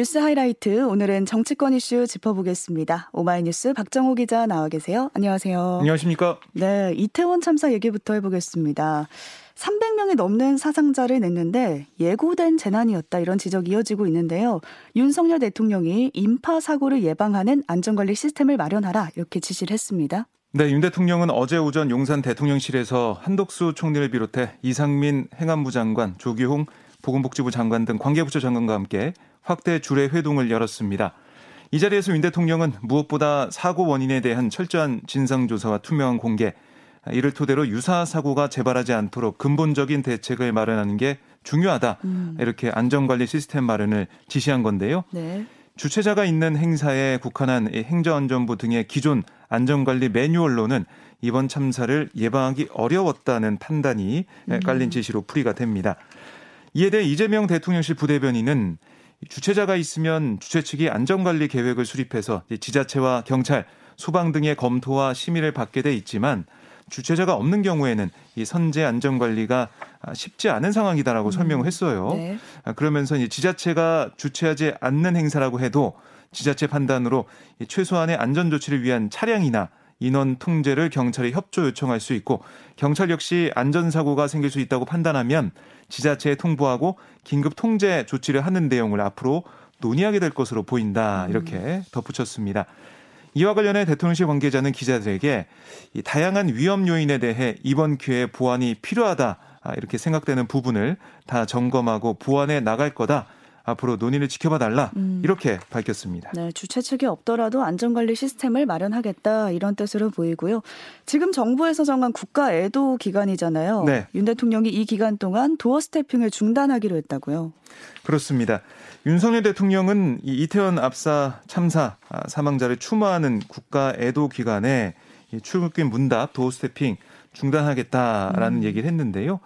뉴스 하이라이트 오늘은 정치권 이슈 짚어보겠습니다. 오마이뉴스 박정호 기자 나와 계세요. 안녕하세요. 안녕하십니까? 네, 이태원 참사 얘기부터 해보겠습니다. 300명이 넘는 사상자를 냈는데 예고된 재난이었다 이런 지적이 이어지고 있는데요. 윤석열 대통령이 인파 사고를 예방하는 안전관리 시스템을 마련하라 이렇게 지시를 했습니다. 네, 윤 대통령은 어제 오전 용산 대통령실에서 한덕수 총리를 비롯해 이상민 행안부 장관, 조기홍 보건복지부 장관 등 관계부처 장관과 함께 확대 주례 회동을 열었습니다. 이 자리에서 윤 대통령은 무엇보다 사고 원인에 대한 철저한 진상조사와 투명한 공개, 이를 토대로 유사 사고가 재발하지 않도록 근본적인 대책을 마련하는 게 중요하다. 음. 이렇게 안전관리 시스템 마련을 지시한 건데요. 네. 주최자가 있는 행사에 국한한 행정안전부 등의 기존 안전관리 매뉴얼로는 이번 참사를 예방하기 어려웠다는 판단이 음. 깔린 지시로 풀이가 됩니다. 이에 대해 이재명 대통령실 부대변인은 주최자가 있으면 주최 측이 안전관리 계획을 수립해서 지자체와 경찰, 소방 등의 검토와 심의를 받게 돼 있지만 주최자가 없는 경우에는 이 선제 안전 관리가 쉽지 않은 상황이다라고 음. 설명을 했어요. 네. 그러면서 이 지자체가 주최하지 않는 행사라고 해도 지자체 판단으로 최소한의 안전 조치를 위한 차량이나 인원 통제를 경찰에 협조 요청할 수 있고 경찰 역시 안전사고가 생길 수 있다고 판단하면 지자체에 통보하고 긴급 통제 조치를 하는 내용을 앞으로 논의하게 될 것으로 보인다. 이렇게 덧붙였습니다. 이와 관련해 대통령실 관계자는 기자들에게 이 다양한 위험 요인에 대해 이번 기회에 보완이 필요하다. 아, 이렇게 생각되는 부분을 다 점검하고 보완해 나갈 거다. 앞으로 논의를 지켜봐 달라 음. 이렇게 밝혔습니다. 네, 주최 측이 없더라도 안전관리 시스템을 마련하겠다 이런 뜻으로 보이고요. 지금 정부에서 정한 국가 애도 기간이잖아요. 네. 윤 대통령이 이 기간 동안 도어 스태핑을 중단하기로 했다고요. 그렇습니다. 윤석열 대통령은 이 이태원 압사 참사 아, 사망자를 추모하는 국가 애도 기간에 출국길 문답 도어 스태핑 중단하겠다라는 음. 얘기를 했는데요.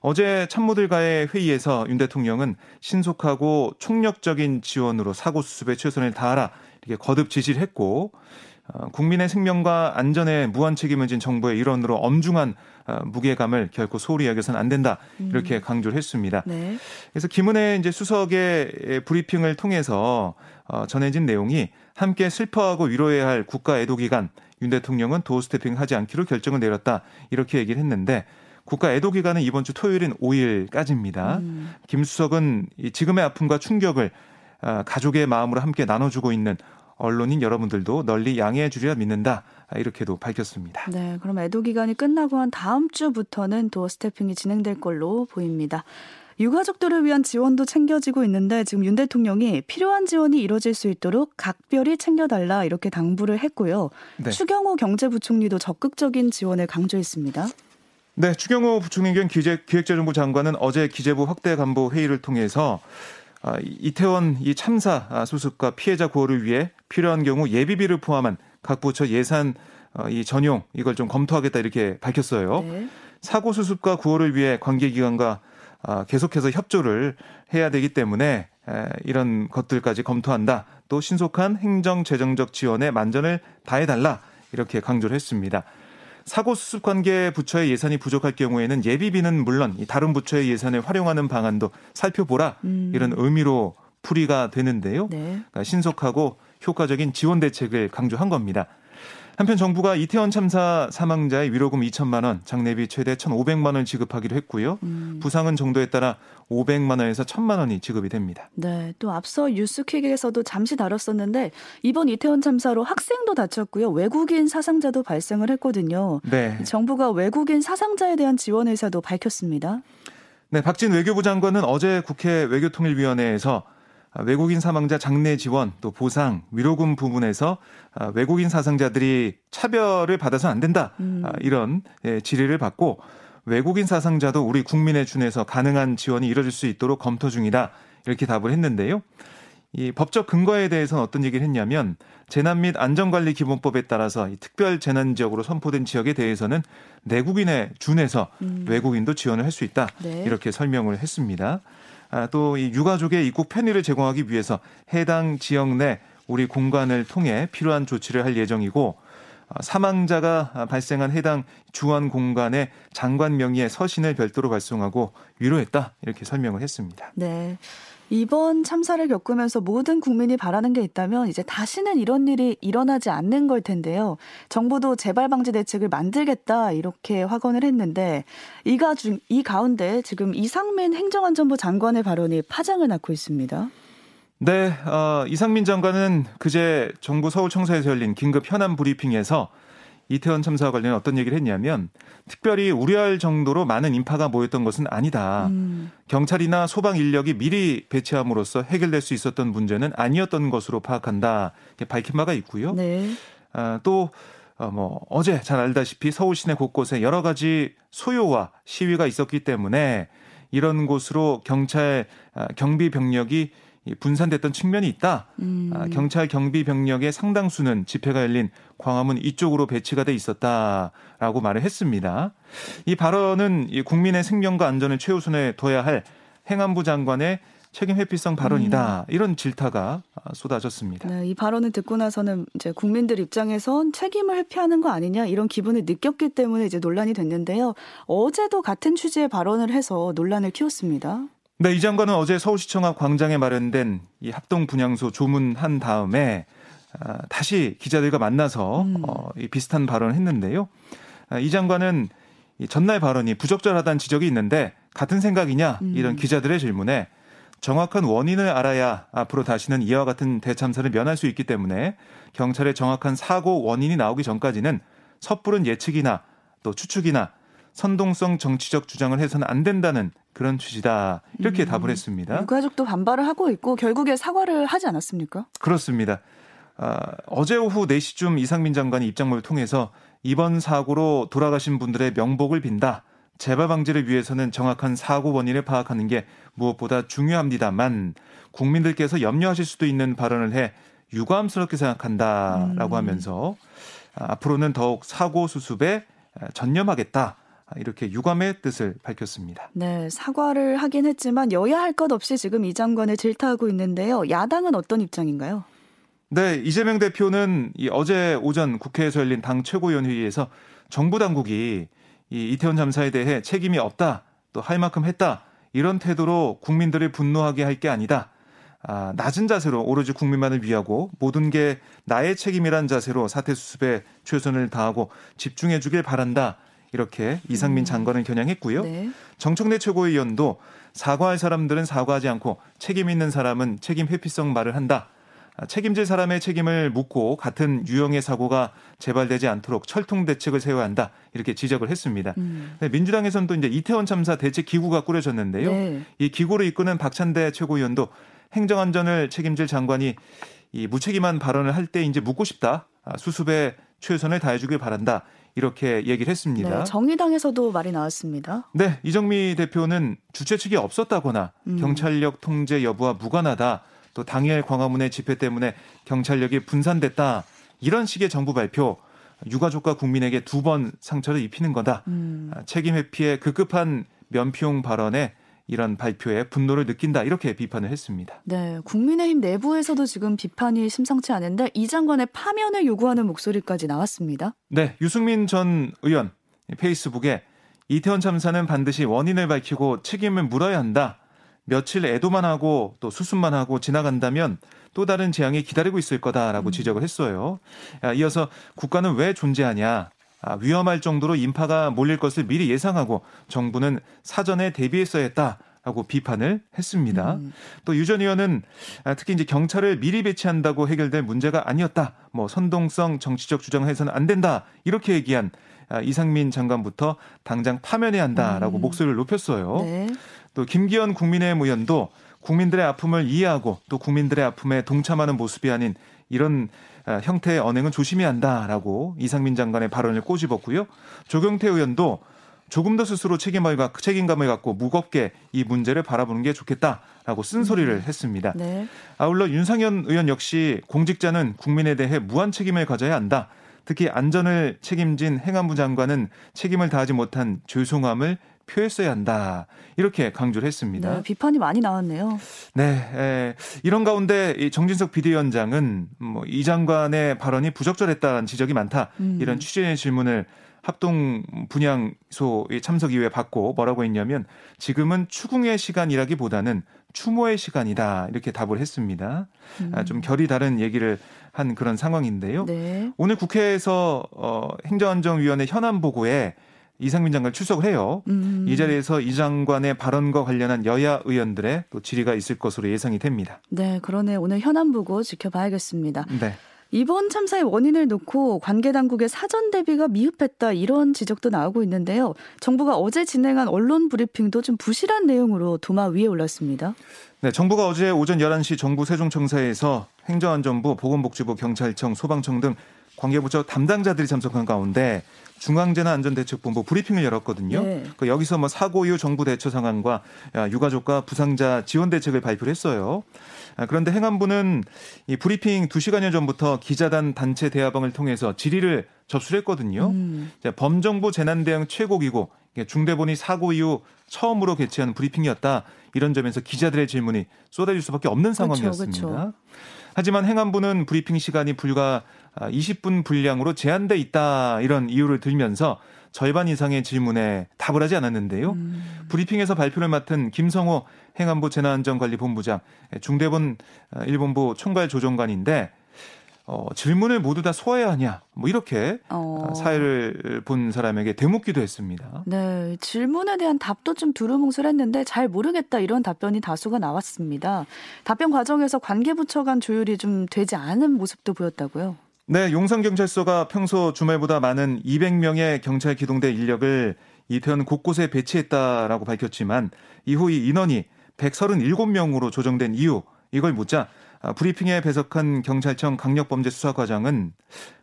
어제 참모들과의 회의에서 윤 대통령은 신속하고 총력적인 지원으로 사고 수습에 최선을 다하라 이렇게 거듭 지시를 했고 어, 국민의 생명과 안전에 무한 책임을 진 정부의 일원으로 엄중한 어, 무게감을 결코 소홀히 여겨서는 안 된다 이렇게 음. 강조를 했습니다. 네. 그래서 김은혜 이제 수석의 브리핑을 통해서 어, 전해진 내용이 함께 슬퍼하고 위로해야 할 국가 애도 기간 윤 대통령은 도어 스태핑 하지 않기로 결정을 내렸다 이렇게 얘기를 했는데 국가 애도 기간은 이번 주 토요일인 5일까지입니다. 음. 김 수석은 지금의 아픔과 충격을 아, 가족의 마음으로 함께 나눠주고 있는 언론인 여러분들도 널리 양해해 주리라 믿는다. 이렇게도 밝혔습니다. 네, 그럼 애도 기간이 끝나고 한 다음 주부터는 도어 스태핑이 진행될 걸로 보입니다. 유가족들을 위한 지원도 챙겨지고 있는데 지금 윤 대통령이 필요한 지원이 이뤄질 수 있도록 각별히 챙겨달라 이렇게 당부를 했고요. 네. 추경호 경제부총리도 적극적인 지원을 강조했습니다. 네, 추경호 부총리 겸 기획재정부 장관은 어제 기재부 확대 간부 회의를 통해서 아, 이태원 이 참사 수습과 피해자 구호를 위해 필요한 경우 예비비를 포함한 각 부처 예산 어, 이 전용 이걸 좀 검토하겠다 이렇게 밝혔어요. 네. 사고 수습과 구호를 위해 관계기관과 아, 계속해서 협조를 해야 되기 때문에 이런 것들까지 검토한다. 또 신속한 행정 재정적 지원에 만전을 다해달라 이렇게 강조를 했습니다. 사고 수습 관계 부처의 예산이 부족할 경우에는 예비비는 물론 다른 부처의 예산을 활용하는 방안도 살펴보라 음. 이런 의미로 풀이가 되는데요. 네. 그러니까 신속하고 효과적인 지원 대책을 강조한 겁니다. 한편 정부가 이태원 참사 사망자의 위로금 2천만 원, 장례비 최대 1,500만 원 지급하기로 했고요. 음. 부상은 정도에 따라 500만 원에서 1,000만 원이 지급이 됩니다. 네, 또 앞서 뉴스퀵에서도 잠시 다뤘었는데 이번 이태원 참사로 학생도 다쳤고요. 외국인 사상자도 발생을 했거든요. 네. 정부가 외국인 사상자에 대한 지원 의사도 밝혔습니다. 네, 박진 외교부 장관은 어제 국회 외교통일위원회에서 아, 외국인 사망자 장례 지원 또 보상 위로금 부분에서 아, 외국인 사상자들이 차별을 받아서 안 된다 음. 아, 이런 예, 질의를 받고 외국인 사상자도 우리 국민에 준해서 가능한 지원이 이뤄질 수 있도록 검토 중이다 이렇게 답을 했는데요. 이 법적 근거에 대해서는 어떤 얘기를 했냐면 재난 및 안전관리 기본법에 따라서 이 특별 재난 지역으로 선포된 지역에 대해서는 내국인에 준해서 음. 외국인도 지원을 할 수 있다 네. 이렇게 설명을 했습니다. 아, 또이 유가족의 입국 편의를 제공하기 위해서 해당 지역 내 우리 공간을 통해 필요한 조치를 할 예정이고 사망자가 발생한 해당 주원 공간에 장관 명의의 서신을 별도로 발송하고 위로했다 이렇게 설명을 했습니다. 네. 이번 참사를 겪으면서 모든 국민이 바라는 게 있다면 이제 다시는 이런 일이 일어나지 않는 걸 텐데요. 정부도 재발 방지 대책을 만들겠다 이렇게 확언을 했는데 이가 중, 이 가운데 지금 이상민 행정안전부 장관의 발언이 파장을 낳고 있습니다. 네, 어, 이상민 장관은 그제 정부 서울청사에서 열린 긴급 현안 브리핑에서 이태원 참사와 관련 어떤 얘기를 했냐면 특별히 우려할 정도로 많은 인파가 모였던 것은 아니다. 음. 경찰이나 소방 인력이 미리 배치함으로써 해결될 수 있었던 문제는 아니었던 것으로 파악한다. 이렇게 밝힌 바가 있고요. 네. 아, 또 어, 뭐 어제 잘 알다시피 서울 시내 곳곳에 여러 가지 소요와 시위가 있었기 때문에 이런 곳으로 경찰 아, 경비 병력이 분산됐던 측면이 있다. 음. 아, 경찰 경비 병력의 상당수는 집회가 열린 광화문 이쪽으로 배치가 돼 있었다라고 말을 했습니다. 이 발언은 국민의 생명과 안전을 최우선에 둬야 할 행안부 장관의 책임 회피성 발언이다. 음. 이런 질타가 쏟아졌습니다. 네, 이 발언을 듣고 나서는 이제 국민들 입장에선 책임을 회피하는 거 아니냐 이런 기분을 느꼈기 때문에 이제 논란이 됐는데요. 어제도 같은 취지의 발언을 해서 논란을 키웠습니다. 네, 이 장관은 어제 서울시청 앞 광장에 마련된 이 합동 분향소 조문한 다음에 아, 다시 기자들과 만나서 음. 어, 이 비슷한 발언을 했는데요. 아, 이 장관은 이 전날 발언이 부적절하다는 지적이 있는데 같은 생각이냐 음. 이런 기자들의 질문에 정확한 원인을 알아야 앞으로 다시는 이와 같은 대참사를 면할 수 있기 때문에 경찰의 정확한 사고 원인이 나오기 전까지는 섣부른 예측이나 또 추측이나 선동성 정치적 주장을 해서는 안 된다는 그런 취지다. 이렇게 음. 답을 했습니다. 유가족도 반발을 하고 있고 결국에 사과를 하지 않았습니까? 그렇습니다. 아, 어제 오후 4시쯤 이상민 장관이 입장문을 통해서 이번 사고로 돌아가신 분들의 명복을 빈다. 재발 방지를 위해서는 정확한 사고 원인을 파악하는 게 무엇보다 중요합니다만 국민들께서 염려하실 수도 있는 발언을 해 유감스럽게 생각한다라고 음. 하면서 앞으로는 더욱 사고 수습에 전념하겠다. 이렇게 유감의 뜻을 밝혔습니다. 네, 사과를 하긴 했지만 여야 할 것 없이 지금 이 장관을 질타하고 있는데요. 야당은 어떤 입장인가요? 네, 이재명 대표는 이 어제 오전 국회에서 열린 당 최고위원회의에서 정부 당국이 이 이태원 참사에 대해 책임이 없다, 또 할 만큼 했다 이런 태도로 국민들을 분노하게 할 게 아니다. 아, 낮은 자세로 오로지 국민만을 위하고 모든 게 나의 책임이란 자세로 사태 수습에 최선을 다하고 집중해 주길 바란다. 이렇게 이상민 음. 장관을 겨냥했고요. 네. 정청래 최고위원도 사과할 사람들은 사과하지 않고 책임 있는 사람은 책임 회피성 말을 한다. 아, 책임질 사람의 책임을 묻고 같은 유형의 사고가 재발되지 않도록 철통 대책을 세워야 한다 이렇게 지적을 했습니다. 음. 네, 민주당에서는 또 이제 이태원 참사 대책 기구가 꾸려졌는데요. 네. 이 기구를 이끄는 박찬대 최고위원도 행정안전을 책임질 장관이 이 무책임한 발언을 할 때 이제 묻고 싶다. 아, 수습에 최선을 다해주길 바란다. 이렇게 얘기를 했습니다. 네, 정의당에서도 말이 나왔습니다. 네, 이정미 대표는 주최 측이 없었다거나 음. 경찰력 통제 여부와 무관하다. 또 당일 광화문의 집회 때문에 경찰력이 분산됐다. 이런 식의 정부 발표 유가족과 국민에게 두 번 상처를 입히는 거다. 음. 아, 책임 회피의 급급한 면피용 발언에 이런 발표에 분노를 느낀다 이렇게 비판을 했습니다. 네, 국민의힘 내부에서도 지금 비판이 심상치 않은데 이 장관의 파면을 요구하는 목소리까지 나왔습니다. 네, 유승민 전 의원 페이스북에 이태원 참사는 반드시 원인을 밝히고 책임을 물어야 한다. 며칠 애도만 하고 또 수습만 하고 지나간다면 또 다른 재앙이 기다리고 있을 거다라고 음. 지적을 했어요. 이어서 국가는 왜 존재하냐? 아, 위험할 정도로 인파가 몰릴 것을 미리 예상하고 정부는 사전에 대비했어야 했다. 라고 비판을 했습니다. 음. 또유 전 의원은 아, 특히 이제 경찰을 미리 배치한다고 해결될 문제가 아니었다. 뭐 선동성 정치적 주장을 해서는 안 된다. 이렇게 얘기한 아, 이상민 장관부터 당장 파면해야 한다라고 음. 목소리를 높였어요. 네. 또 김기현 국민의힘 의원도 국민들의 아픔을 이해하고 또 국민들의 아픔에 동참하는 모습이 아닌 이런 아, 형태의 언행은 조심해야 한다라고 이상민 장관의 발언을 꼬집었고요. 조경태 의원도 조금 더 스스로 책임을 갖고 책임감을 갖고 무겁게 이 문제를 바라보는 게 좋겠다라고 쓴소리를 음. 했습니다. 네. 아울러 윤상현 의원 역시 공직자는 국민에 대해 무한 책임을 가져야 한다. 특히 안전을 책임진 행안부 장관은 책임을 다하지 못한 죄송함을 표했어야 한다. 이렇게 강조를 했습니다. 네, 비판이 많이 나왔네요. 네, 에, 이런 가운데 이 정진석 비대위원장은 뭐 이 장관의 발언이 부적절했다는 지적이 많다. 음. 이런 취재의 질문을 합동 분향소의 참석 이후에 받고 뭐라고 했냐면 지금은 추궁의 시간이라기보다는 추모의 시간이다 이렇게 답을 했습니다. 음. 아, 좀 결이 다른 얘기를 한 그런 상황인데요. 네. 오늘 국회에서 어, 행정안전위원회 현안 보고에 이상민 장관 출석을 해요. 음. 이 자리에서 이 장관의 발언과 관련한 여야 의원들의 또 질의가 있을 것으로 예상이 됩니다. 네, 그러네 오늘 현안 보고 지켜봐야겠습니다. 네. 이번 참사의 원인을 놓고 관계 당국의 사전 대비가 미흡했다 이런 지적도 나오고 있는데요. 정부가 어제 진행한 언론 브리핑도 좀 부실한 내용으로 도마 위에 올랐습니다. 네, 정부가 어제 오전 11시 정부 세종청사에서 행정안전부, 보건복지부, 경찰청, 소방청 등 관계부처 담당자들이 참석한 가운데 중앙재난안전대책본부 브리핑을 열었거든요. 네. 그 여기서 뭐 사고 이후 정부 대처 상황과 유가족과 부상자 지원 대책을 발표를 했어요. 아, 그런데 행안부는 이 브리핑 2시간여 전부터 기자단 단체 대화방을 통해서 질의를 접수를 했거든요. 음. 범정부 재난대응 최고기구 중대본이 사고 이후 처음으로 개최한 브리핑이었다. 이런 점에서 기자들의 질문이 쏟아질 수밖에 없는 상황이었습니다. 그렇죠, 그렇죠. 하지만 행안부는 브리핑 시간이 불과 20분 분량으로 제한돼 있다 이런 이유를 들면서 절반 이상의 질문에 답을 하지 않았는데요. 음. 브리핑에서 발표를 맡은 김성호 행안부 재난안전관리본부장 중대본 일본부 총괄 조정관인데 어, 질문을 모두 다 소화해야 하냐, 뭐 이렇게 어. 사회를 본 사람에게 대묻기도 했습니다. 네, 질문에 대한 답도 좀 두루뭉술했는데 잘 모르겠다 이런 답변이 다수가 나왔습니다. 답변 과정에서 관계부처 간 조율이 좀 되지 않은 모습도 보였다고요. 네, 용산경찰서가 평소 주말보다 많은 200명의 경찰 기동대 인력을 이태원 곳곳에 배치했다라고 밝혔지만 이후 이 인원이 137명으로 조정된 이유 이걸 묻자 아, 브리핑에 배석한 경찰청 강력범죄수사과장은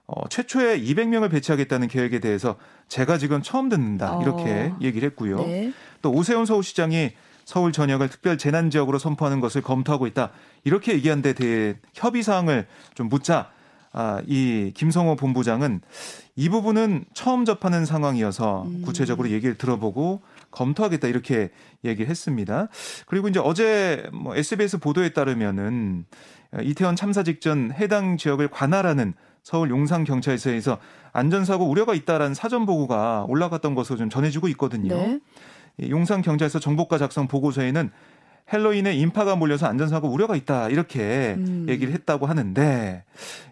어, 최초에 200명을 배치하겠다는 계획에 대해서 제가 지금 처음 듣는다 이렇게 어, 얘기를 했고요. 네. 또 오세훈 서울시장이 서울 전역을 특별 재난 지역으로 선포하는 것을 검토하고 있다 이렇게 얘기한 데 대해 협의 사항을 좀 묻자 아, 이 김성호 본부장은 이 부분은 처음 접하는 상황이어서 음. 구체적으로 얘기를 들어보고 검토하겠다 이렇게 얘기를 했습니다. 그리고 이제 어제 뭐 SBS 보도에 따르면은 이태원 참사 직전 해당 지역을 관할하는 서울 용산 경찰서에서 안전사고 우려가 있다라는 사전 보고가 올라갔던 것으로 좀 전해지고 있거든요. 네. 용산 경찰서 정보과 작성 보고서에는 헬로윈에 인파가 몰려서 안전사고 우려가 있다 이렇게 음. 얘기를 했다고 하는데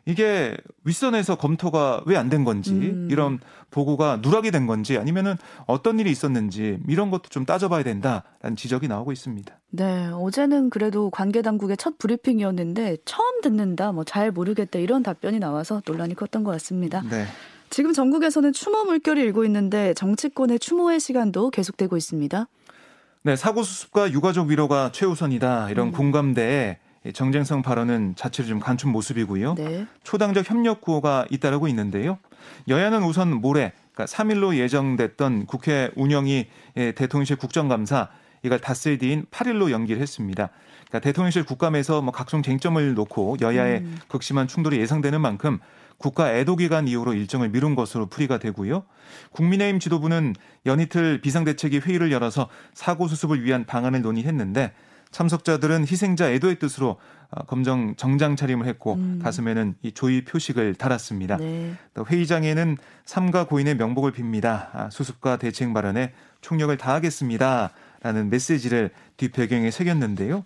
이게 윗선에서 검토가 왜 안 된 건지 음. 이런 보고가 누락이 된 건지 아니면은 어떤 일이 있었는지 이런 것도 좀 따져봐야 된다라는 지적이 나오고 있습니다. 네, 어제는 그래도 관계 당국의 첫 브리핑이었는데 처음 듣는다, 뭐 잘 모르겠다 이런 답변이 나와서 논란이 컸던 것 같습니다. 네. 지금 전국에서는 추모 물결이 일고 있는데 정치권의 추모의 시간도 계속되고 있습니다. 네, 사고 수습과 유가족 위로가 최우선이다. 이런 음. 공감대에 정쟁성 발언은 자체를 좀 감춘 모습이고요. 네. 초당적 협력 구호가 잇따르고 있는데요. 여야는 우선 모레 그러니까 3일로 예정됐던 국회 운영위 대통령실 국정감사 이걸 닷새 뒤인 8일로 연기를 했습니다. 그러니까 대통령실 국감에서 뭐 각종 쟁점을 놓고 여야의 음. 극심한 충돌이 예상되는 만큼 국가 애도 기간 이후로 일정을 미룬 것으로 풀이가 되고요. 국민의힘 지도부는 연이틀 비상대책위 회의를 열어서 사고 수습을 위한 방안을 논의했는데 참석자들은 희생자 애도의 뜻으로 어, 검정 정장 차림을 했고 음. 가슴에는 이 조의 표식을 달았습니다. 네. 또 회의장에는 삼가 고인의 명복을 빕니다. 아, 수습과 대책 마련에 총력을 다하겠습니다. 라는 메시지를 뒷배경에 새겼는데요.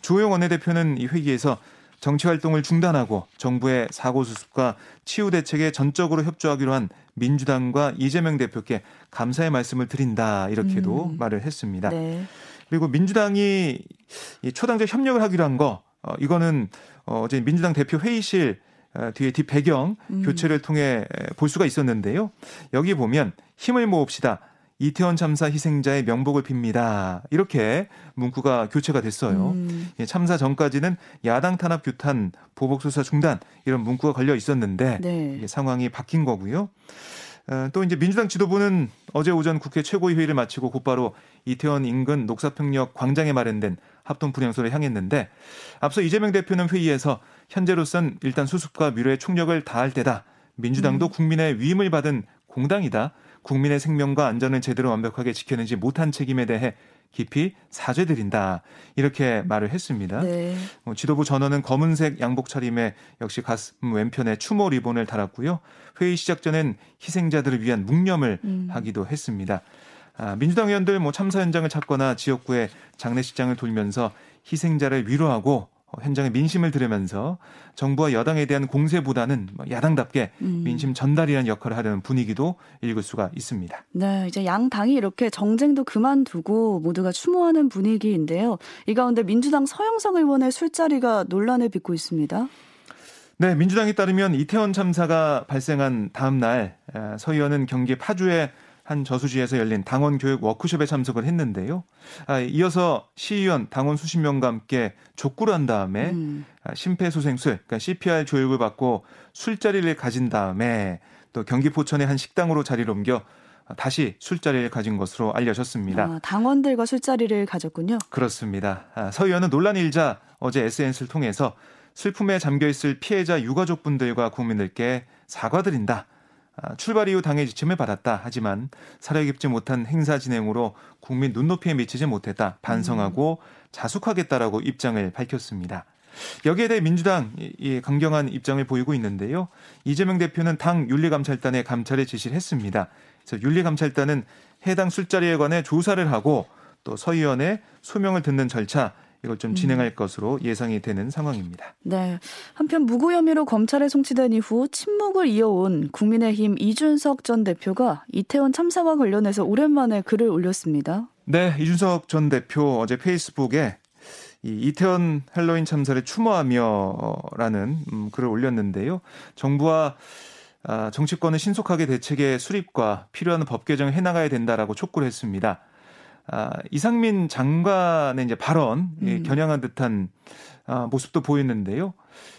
주호영 원내대표는 이 회의에서 정치 활동을 중단하고 정부의 사고 수습과 치유 대책에 전적으로 협조하기로 한 민주당과 이재명 대표께 감사의 말씀을 드린다 이렇게도 음. 말을 했습니다. 네. 그리고 민주당이 이 초당적 협력을 하기로 한거 어, 이거는 어, 어제 민주당 대표 회의실 어, 뒤에 뒷 배경 음. 교체를 통해 볼 수가 있었는데요. 여기 보면 힘을 모읍시다. 이태원 참사 희생자의 명복을 빕니다. 이렇게 문구가 교체가 됐어요. 음. 예, 참사 전까지는 야당 탄압 규탄, 보복 수사 중단 이런 문구가 걸려 있었는데 네. 이게 상황이 바뀐 거고요. 어, 또 이제 민주당 지도부는 어제 오전 국회 최고위 회의를 마치고 곧바로 이태원 인근 녹사평역 광장에 마련된 합동 분향소를 향했는데 앞서 이재명 대표는 회의에서 현재로선 일단 수습과 미래에 총력을 다할 때다. 민주당도 음. 국민의 위임을 받은 공당이다. 국민의 생명과 안전을 제대로 완벽하게 지켜내지 못한 책임에 대해 깊이 사죄드린다 이렇게 말을 했습니다. 네. 어, 지도부 전원은 검은색 양복 차림에 역시 가슴 왼편에 추모 리본을 달았고요. 회의 시작 전엔 희생자들을 위한 묵념을 음. 하기도 했습니다. 아, 민주당 의원들 뭐 참사 현장을 찾거나 지역구의 장례식장을 돌면서 희생자를 위로하고 어, 현장의 민심을 들으면서 정부와 여당에 대한 공세보다는 뭐 야당답게 음. 민심 전달이라는 역할을 하려는 분위기도 읽을 수가 있습니다. 네, 이제 양 당이 이렇게 정쟁도 그만두고 모두가 추모하는 분위기인데요. 이 가운데 민주당 서영석 의원의 술자리가 논란을 빚고 있습니다. 네, 민주당에 따르면 이태원 참사가 발생한 다음 날 서 의원은 경기 파주에 한 저수지에서 열린 당원 교육 워크숍에 참석을 했는데요. 아, 이어서 시의원 당원 수십 명과 함께 족구를 한 다음에 음. 아, 심폐소생술, 그러니까 CPR 교육을 받고 술자리를 가진 다음에 또 경기 포천의 한 식당으로 자리를 옮겨 다시 술자리를 가진 것으로 알려졌습니다. 아, 당원들과 술자리를 가졌군요. 그렇습니다. 아, 서 의원은 논란이 일자 어제 SNS를 통해서 슬픔에 잠겨 있을 피해자 유가족분들과 국민들께 사과드린다. 아, 출발 이후 당의 지침을 받았다. 하지만 사려 깊지 못한 행사 진행으로 국민 눈높이에 미치지 못했다. 반성하고 자숙하겠다라고 입장을 밝혔습니다. 여기에 대해 민주당 이 강경한 입장을 보이고 있는데요. 이재명 대표는 당 윤리감찰단에 감찰을 지시를 했습니다. 그래서 윤리감찰단은 해당 술자리에 관해 조사를 하고 또 서의원의 소명을 듣는 절차 이걸 좀 진행할 음. 것으로 예상이 되는 상황입니다. 네. 한편 무고 혐의로 검찰에 송치된 이후 침묵을 이어온 국민의힘 이준석 전 대표가 이태원 참사와 관련해서 오랜만에 글을 올렸습니다. 네, 이준석 전 대표 어제 페이스북에 이 이태원 헬로윈 참사를 추모하며라는 음, 글을 올렸는데요. 정부와 아, 정치권은 신속하게 대책의 수립과 필요한 법 개정을 해나가야 된다라고 촉구를 했습니다. 아, 이상민 장관의 이제 발언 음. 겨냥한 듯한 아, 모습도 보였는데요.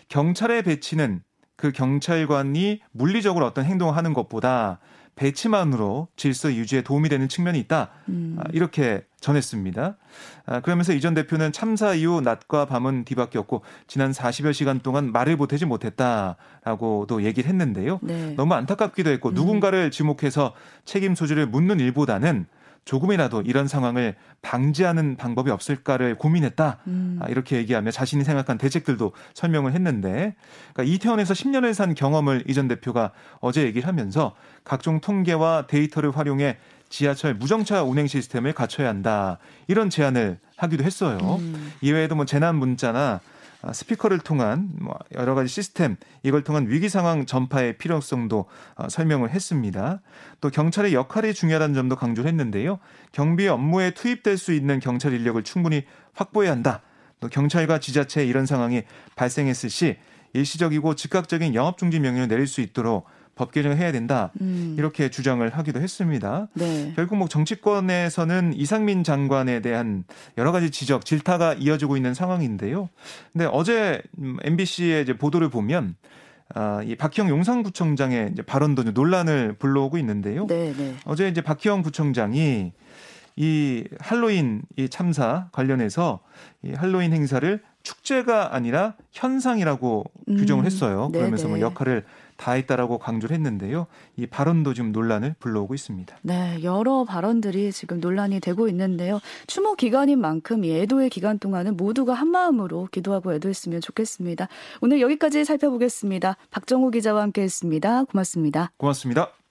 경찰의 배치는 그 경찰관이 물리적으로 어떤 행동을 하는 것보다 배치만으로 질서 유지에 도움이 되는 측면이 있다. 음. 아, 이렇게 전했습니다. 아, 그러면서 이 전 대표는 참사 이후 낮과 밤은 뒤바뀌었고 지난 40여 시간 동안 말을 보태지 못했다라고도 얘기를 했는데요. 네. 너무 안타깝기도 했고 음. 누군가를 지목해서 책임 소지를 묻는 일보다는 조금이라도 이런 상황을 방지하는 방법이 없을까를 고민했다. 음. 아, 이렇게 얘기하며 자신이 생각한 대책들도 설명을 했는데 그러니까 이태원에서 10년을 산 경험을 이 전 대표가 어제 얘기를 하면서 각종 통계와 데이터를 활용해 지하철 무정차 운행 시스템을 갖춰야 한다. 이런 제안을 하기도 했어요. 음. 이외에도 뭐 재난 문자나 아, 스피커를 통한 뭐 여러 가지 시스템 이걸 통한 위기 상황 전파의 필요성도 어, 설명을 했습니다. 또 경찰의 역할이 중요하다는 점도 강조를 했는데요. 경비 업무에 투입될 수 있는 경찰 인력을 충분히 확보해야 한다. 또 경찰과 지자체에 이런 상황이 발생했을 시 일시적이고 즉각적인 영업 중지 명령을 내릴 수 있도록 법 개정을 해야 된다 음. 이렇게 주장을 하기도 했습니다. 네. 결국 뭐 정치권에서는 이상민 장관에 대한 여러 가지 지적, 질타가 이어지고 있는 상황인데요. 근데 어제 MBC의 이제 보도를 보면 아, 이 박희영 용산구청장의 이제 발언도 논란을 불러오고 있는데요. 네, 네. 어제 이제 박희영 구청장이 이 할로윈 이 참사 관련해서 이 할로윈 행사를 축제가 아니라 현상이라고 음. 규정을 했어요. 그러면서 뭐 역할을 다했다라고 강조를 했는데요. 이 발언도 지금 논란을 불러오고 있습니다. 네, 여러 발언들이 지금 논란이 되고 있는데요. 추모 기간인 만큼 이 애도의 기간 동안은 모두가 한 마음으로 기도하고 애도했으면 좋겠습니다. 오늘 여기까지 살펴보겠습니다. 박정호 기자와 함께했습니다. 고맙습니다. 고맙습니다.